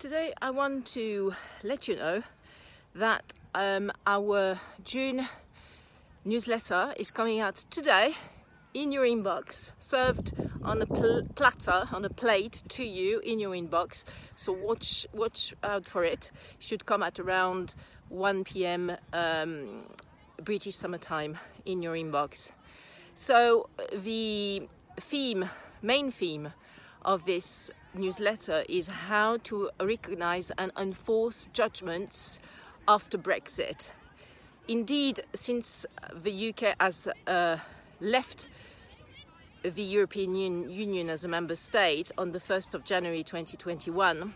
Today I want to let you know that um, our June newsletter is coming out today in your inbox, served on a pl- platter, on a plate to you in your inbox. So watch watch out for it. It should come at around 1 p.m. Um, British summertime in your inbox. So the theme, main theme of this newsletter is how to recognize and enforce judgments after Brexit. Indeed, since the UK has uh, left the European Union as a member state on the 1st of January 2021,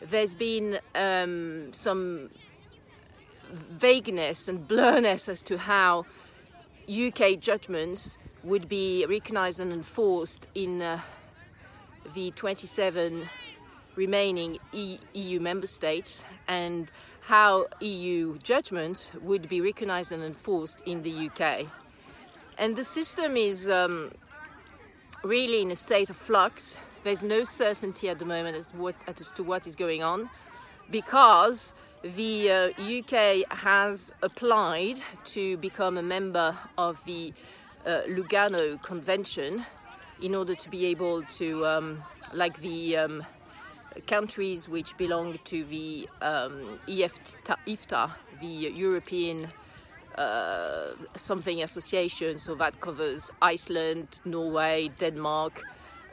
there's been um, some vagueness and blurriness as to how UK judgments would be recognized and enforced in uh, the 27 remaining EU member states and how EU judgments would be recognized and enforced in the UK. And the system is um, really in a state of flux. There's no certainty at the moment as, what, as to what is going on because the uh, UK has applied to become a member of the uh, Lugano Convention in order to be able to, um, like the um, countries which belong to the um, EFTA, IFTA, the European uh, something association, so that covers Iceland, Norway, Denmark,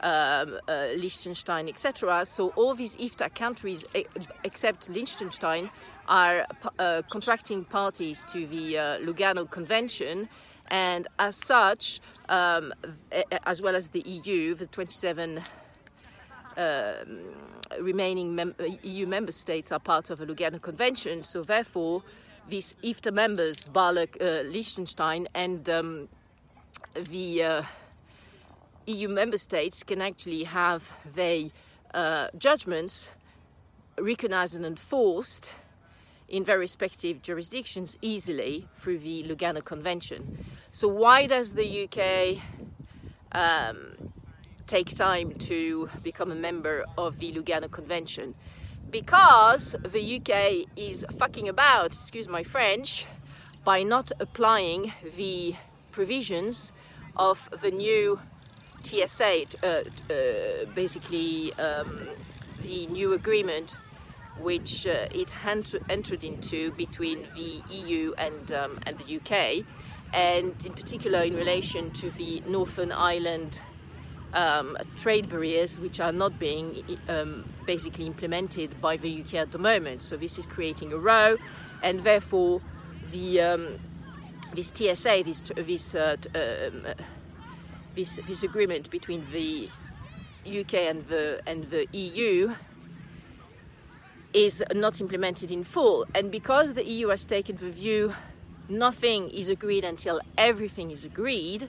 um, uh, Liechtenstein, etc. So all these IFTA countries, except Liechtenstein, are uh, contracting parties to the uh, Lugano Convention, and as such, um, as well as the EU, the 27 um, remaining mem- EU member states are part of the Lugano Convention. So therefore, these IFTA members, bar uh, Liechtenstein and um, the uh, EU member states, can actually have their uh, judgments recognized and enforced in their respective jurisdictions easily through the Lugano Convention. So, why does the UK um, take time to become a member of the Lugano Convention? Because the UK is fucking about, excuse my French, by not applying the provisions of the new TCA, uh, uh, basically um, the new agreement which uh, it entered into between the EU and, um, and the UK, and in particular in relation to the Northern Ireland um, trade barriers, which are not being um, basically implemented by the UK at the moment. So this is creating a row, and therefore the um, this TCA, this this, uh, um, this this agreement between the UK and the and the EU is not implemented in full. And because the EU has taken the view nothing is agreed until everything is agreed,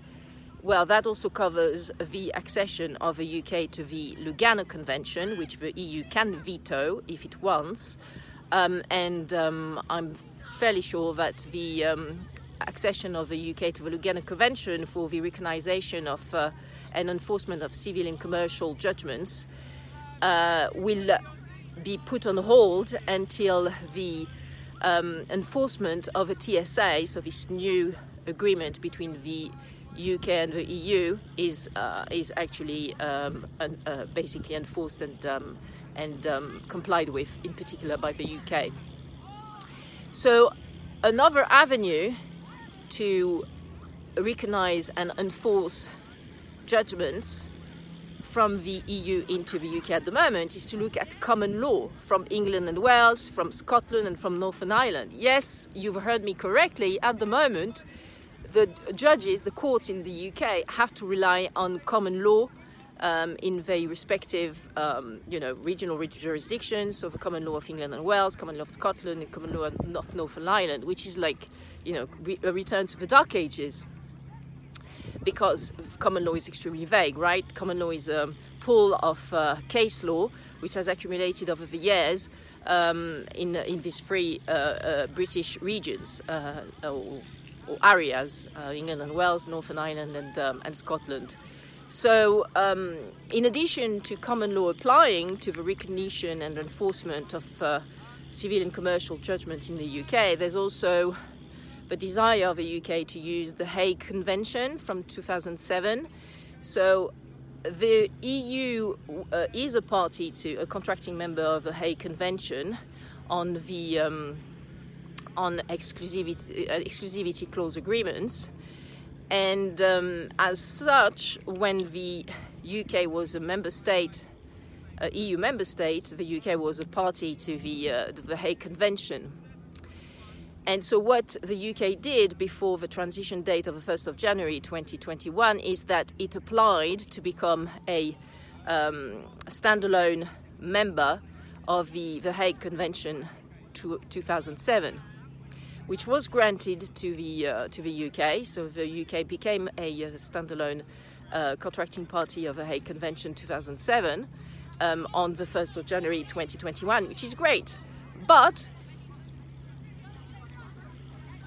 well, that also covers the accession of the UK to the Lugano Convention, which the EU can veto if it wants. Um, and um, I'm fairly sure that the um, accession of the UK to the Lugano Convention for the recognition of uh, and enforcement of civil and commercial judgments uh, will be put on hold until the um, enforcement of a TCA, so this new agreement between the UK and the EU, is uh, is actually um, uh, basically enforced and um, and um, complied with, in particular by the UK. So, another avenue to recognize and enforce judgments from the EU into the UK at the moment is to look at common law from England and Wales, from Scotland, and from Northern Ireland. Yes, you've heard me correctly. At the moment, the judges, the courts in the UK, have to rely on common law um, in their respective, um, you know, regional jurisdictions, so the common law of England and Wales, common law of Scotland, and common law of Northern Ireland, which is like, you know, re- a return to the Dark Ages. Because common law is extremely vague, right? Common law is a pool of uh, case law which has accumulated over the years um, in in these three uh, uh, British regions uh, or, or, areas: uh, England and Wales, Northern Ireland, and um, and Scotland. So, um, in addition to common law applying to the recognition and enforcement of uh, civil and commercial judgments in the UK, there's also the desire of the UK to use the Hague Convention from 2007. So, the EU uh, is a party to a contracting member of the Hague Convention on the um, on exclusivity, uh, exclusivity clause agreements. And um, as such, when the UK was a member state, uh, EU member state, the UK was a party to the, uh, the Hague Convention. And so, what the UK did before the transition date of the 1st of January 2021 is that it applied to become a um, standalone member of the, the Hague Convention to, 2007 which was granted to the uh, to the UK. So the UK became a uh, standalone uh, contracting party of the Hague Convention 2007 um, on the 1st of January 2021, which is great. But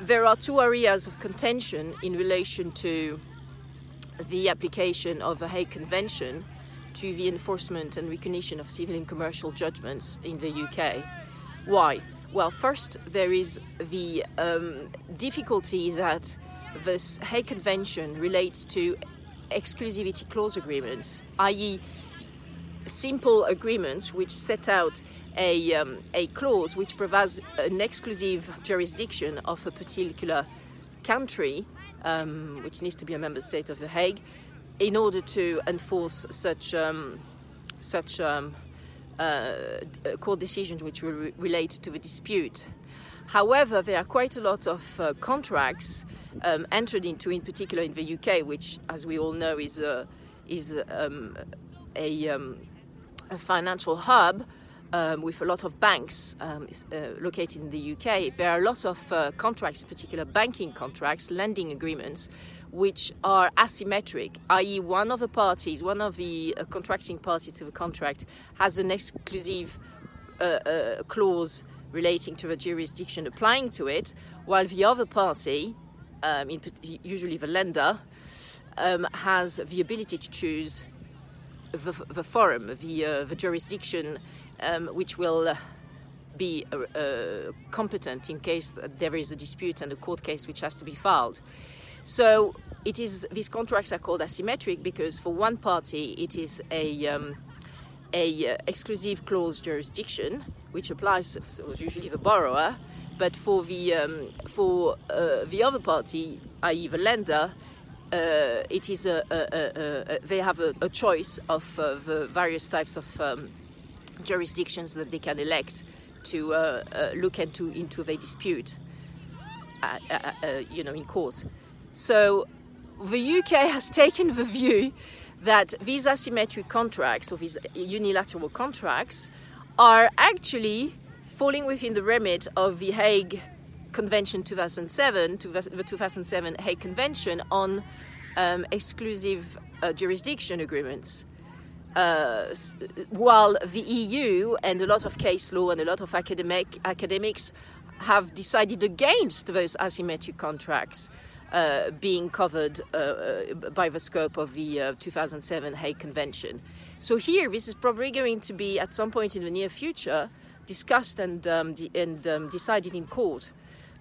there are two areas of contention in relation to the application of the Hague Convention to the enforcement and recognition of civil and commercial judgments in the UK. Why? Well, first, there is the um, difficulty that this Hague Convention relates to exclusivity clause agreements, i.e., simple agreements which set out a, um, a clause which provides an exclusive jurisdiction of a particular country, um, which needs to be a member state of The Hague, in order to enforce such, um, such um, uh, court decisions which will re- relate to the dispute. However, there are quite a lot of uh, contracts um, entered into, in particular in the UK, which, as we all know, is a, is um, a, um, a, financial hub um, with a lot of banks um, uh, located in the UK. There are a lot of uh, contracts, particular banking contracts, lending agreements, which are asymmetric, i.e., one of the parties, one of the uh, contracting parties to the contract, has an exclusive uh, uh, clause relating to the jurisdiction applying to it, while the other party, um, in, usually the lender, um, has the ability to choose the, the forum, the, uh, the jurisdiction, um, which will be uh, competent in case there is a dispute and a court case which has to be filed. So it is these contracts are called asymmetric because for one party it is a um, a uh, exclusive clause jurisdiction which applies so usually the borrower, but for the um, for uh, the other party, i.e. the lender, uh, it is a, a, a, they have a, choice of uh, the various types of um, jurisdictions that they can elect to uh, uh, look into into the dispute, you know, in court. So the UK has taken the view that these asymmetric contracts or these unilateral contracts are actually falling within the remit of the Hague Convention 2007, the 2007 Hague Convention on um, exclusive uh, jurisdiction agreements. Uh, while the EU and a lot of case law and a lot of academic academics have decided against those asymmetric contracts. Uh, being covered uh, uh, by the scope of the uh, 2007 Hague Convention. So here, this is probably going to be at some point in the near future discussed and um, de- and um, decided in court.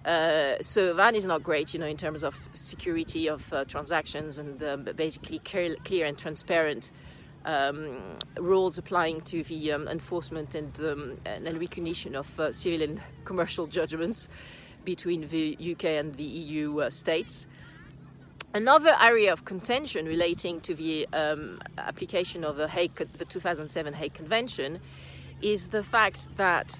Uh, so that is not great, you know, in terms of security of uh, transactions and um, basically clear, clear, and transparent um, rules applying to the um, enforcement and, um, and recognition of civil and commercial judgments between the UK and the EU uh, states. Another area of contention relating to the um, application of the, Hague, the 2007 Hague Convention is the fact that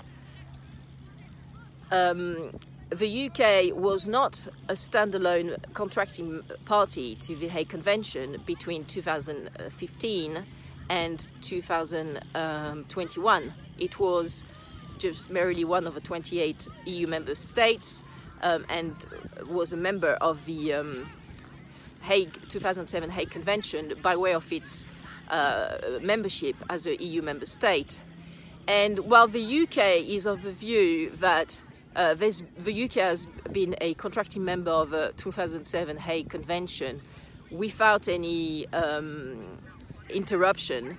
um, the UK was not a standalone contracting party to the Hague Convention between 2015 and 2021. It was just merely one of the 28 EU member states um, and was a member of the um, Hague 2007 Hague Convention by way of its uh, membership as a EU member state. And while the UK is of the view that uh, the UK has been a contracting member of the 2007 Hague Convention without any um, interruption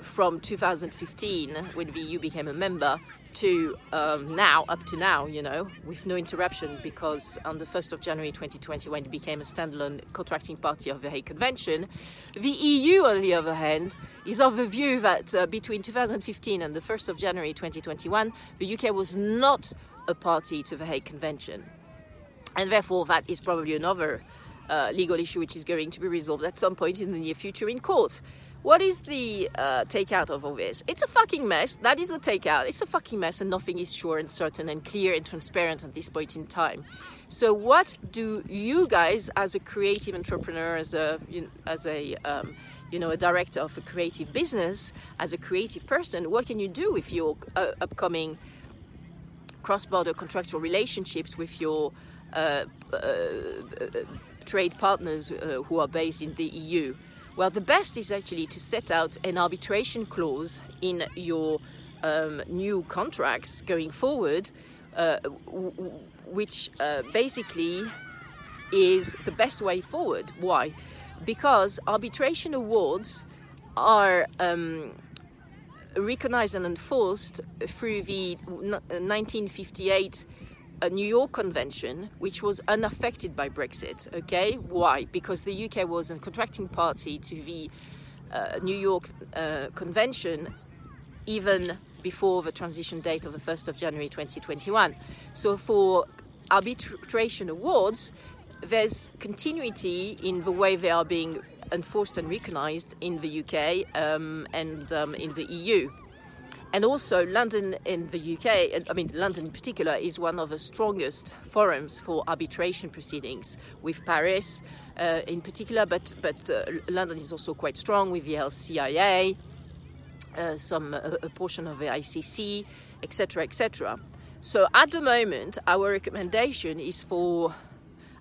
from 2015 when the EU became a member to um, now, up to now, you know, with no interruption, because on the 1st of January 2020, when it became a standalone contracting party of the Hague Convention, the EU, on the other hand, is of the view that uh, between 2015 and the 1st of January 2021, the UK was not a party to the Hague Convention. And therefore, that is probably another uh, legal issue which is going to be resolved at some point in the near future in court. What is the uh, takeout of all this? It's a fucking mess. That is the takeout. It's a fucking mess, and nothing is sure and certain and clear and transparent at this point in time. So, what do you guys, as a creative entrepreneur, as a you know, as a um, you know a director of a creative business, as a creative person, what can you do with your uh, upcoming cross-border contractual relationships with your uh, uh, uh trade partners uh, who are based in the EU? Well, the best is actually to set out an arbitration clause in your um, new contracts going forward, uh, w- which uh, basically is the best way forward. Why? Because arbitration awards are um, recognized and enforced through the 1958 a New York Convention, which was unaffected by Brexit. Okay, why? Because the UK was a contracting party to the uh, New York uh, Convention, even before the transition date of the 1st of January 2021. So for arbitration awards, there's continuity in the way they are being enforced and recognized in the UK um, and um, in the EU. And also, London in the UK, I mean, London in particular, is one of the strongest forums for arbitration proceedings with Paris uh, in particular, but, but uh, London is also quite strong with the LCIA, uh, some a portion of the ICC, etc., etc. So at the moment, our recommendation is for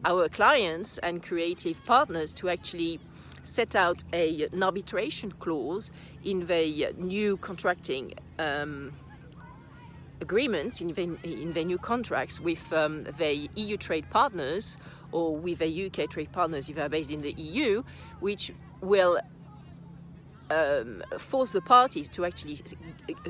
our clients and creative partners to actually set out a, an arbitration clause in the new contracting um, agreements, in the, in the new contracts with um, the EU trade partners or with the UK trade partners if they are based in the EU, which will um, force the parties to actually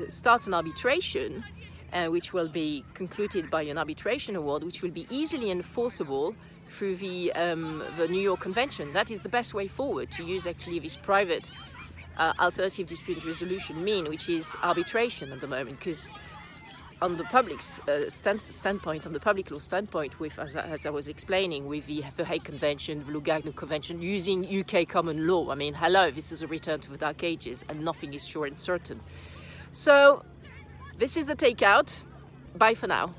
start an arbitration, uh, which will be concluded by an arbitration award, which will be easily enforceable through the, um, the New York Convention. That is the best way forward to use actually this private uh, alternative dispute resolution mean, which is arbitration at the moment, because on the public uh, stand, standpoint, on the public law standpoint, with as, as I was explaining, with the, the Hague Convention, the Lugano Convention, using UK common law. I mean, hello, this is a return to the dark ages, and nothing is sure and certain. So, this is the takeout. Bye for now.